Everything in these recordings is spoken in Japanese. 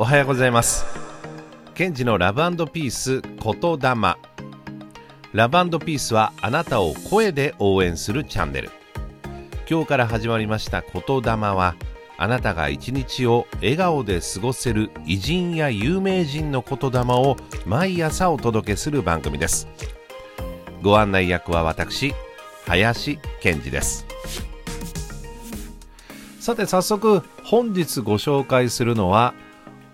おはようございます。ケンジのラブピース言霊。ラブピースはあなたを声で応援するチャンネル。今日から始まりました言霊はあなたが一日を笑顔で過ごせる偉人や有名人の言霊を毎朝お届けする番組です。ご案内役は私林健二です。さて早速本日ご紹介するのは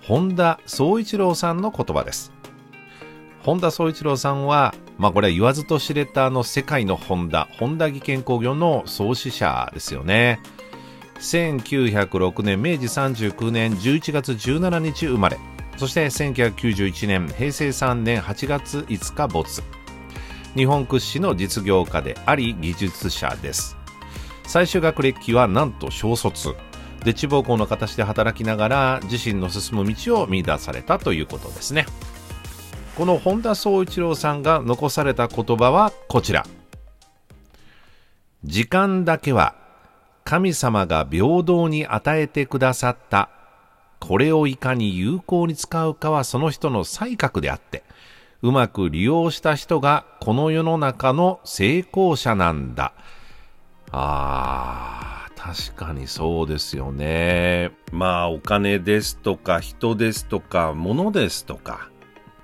本田宗一郎さんの言葉です本田宗一郎さんはまあこれは言わずと知れたあの世界のホンダ、ホンダ技研工業の創始者ですよね。1906年、明治39年11月17日生まれ、そして1991年、平成3年8月5日没。日本屈指の実業家であり技術者です。最終学歴はなんと小卒。で地方校の形で働きながら自身の進む道を見出されたということですね。この本田宗一郎さんが残された言葉はこちら。時間だけは神様が平等に与えてくださったこれをいかに有効に使うかはその人の才覚であってうまく利用した人がこの世の中の成功者なんだ。ああ確かにそうですよね。まあお金ですとか人ですとか物ですとか、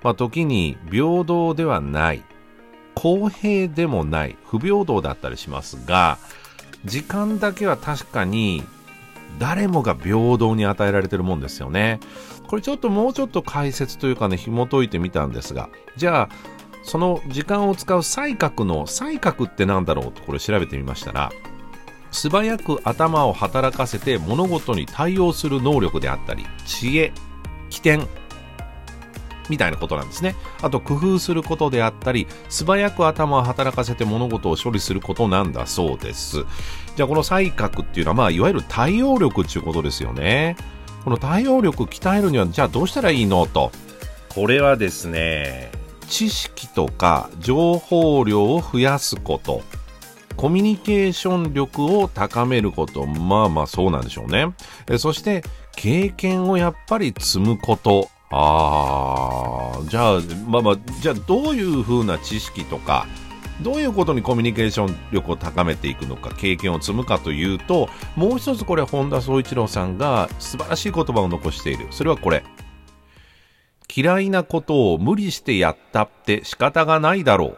まあ時に平等ではない、公平でもない、不平等だったりしますが、時間だけは確かに誰もが平等に与えられてるもんですよね。これちょっともうちょっと解説というかね、紐解いてみたんですが、じゃあ、その時間を使う才覚の才覚って何だろうとこれ調べてみましたら、素早く頭を働かせて物事に対応する能力であったり、知恵、起点、みたいなことなんですね。あと工夫することであったり、素早く頭を働かせて物事を処理することなんだそうです。じゃあこの才覚っていうのは、まあいわゆる対応力っていうことですよね。この対応力鍛えるには、じゃあどうしたらいいのと。これはですね、知識とか情報量を増やすこと。コミュニケーション力を高めること。まあまあそうなんでしょうね。えそして、経験をやっぱり積むこと。ああ、じゃあ、まあまあ、じゃあどういう風な知識とか、どういうことにコミュニケーション力を高めていくのか、経験を積むかというと、もう一つこれ、本田宗一郎さんが素晴らしい言葉を残している。それはこれ。嫌いなことを無理してやったって仕方がないだろう。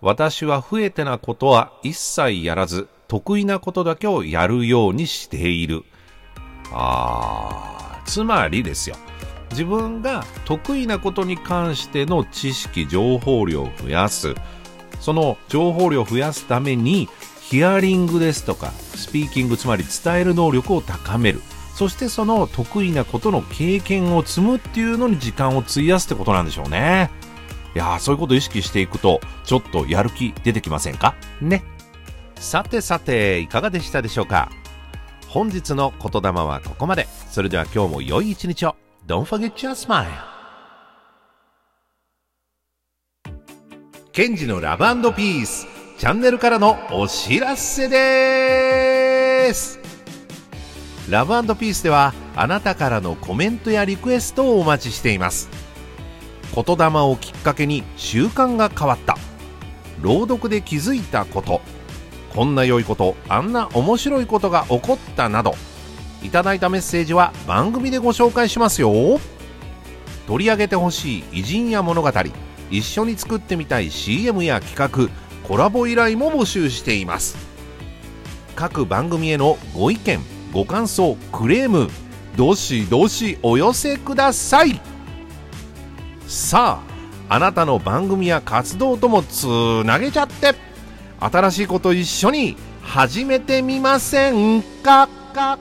私は増えてなことは一切やらず、得意なことだけをやるようにしている。あー、つまりですよ。自分が得意なことに関しての知識、情報量を増やす。その情報量を増やすために、ヒアリングですとか、スピーキング、つまり伝える能力を高める。そしてその得意なことの経験を積むっていうのに時間を費やすってことなんでしょうね。いやそういうことを意識していくと、ちょっとやる気出てきませんか？ね。さてさて、いかがでしたでしょうか？本日の言霊はここまで。それでは今日も良い一日を。Don't forget your smile. ケンジのラブピースチャンネルからのお知らせですラブピースではあなたからのコメントやリクエストをお待ちしています言霊をきっかけに習慣が変わった。朗読で気づいたこと。こんな良いことあんな面白いことが起こったなど。いただいたメッセージは番組でご紹介しますよ。取り上げてほしい偉人や物語。一緒に作ってみたい CM や企画。コラボ依頼も募集しています。各番組へのご意見ご感想クレーム。どしどしお寄せください。さああなたの番組や活動ともつなげちゃって。新しいこと一緒に始めてみませんか？か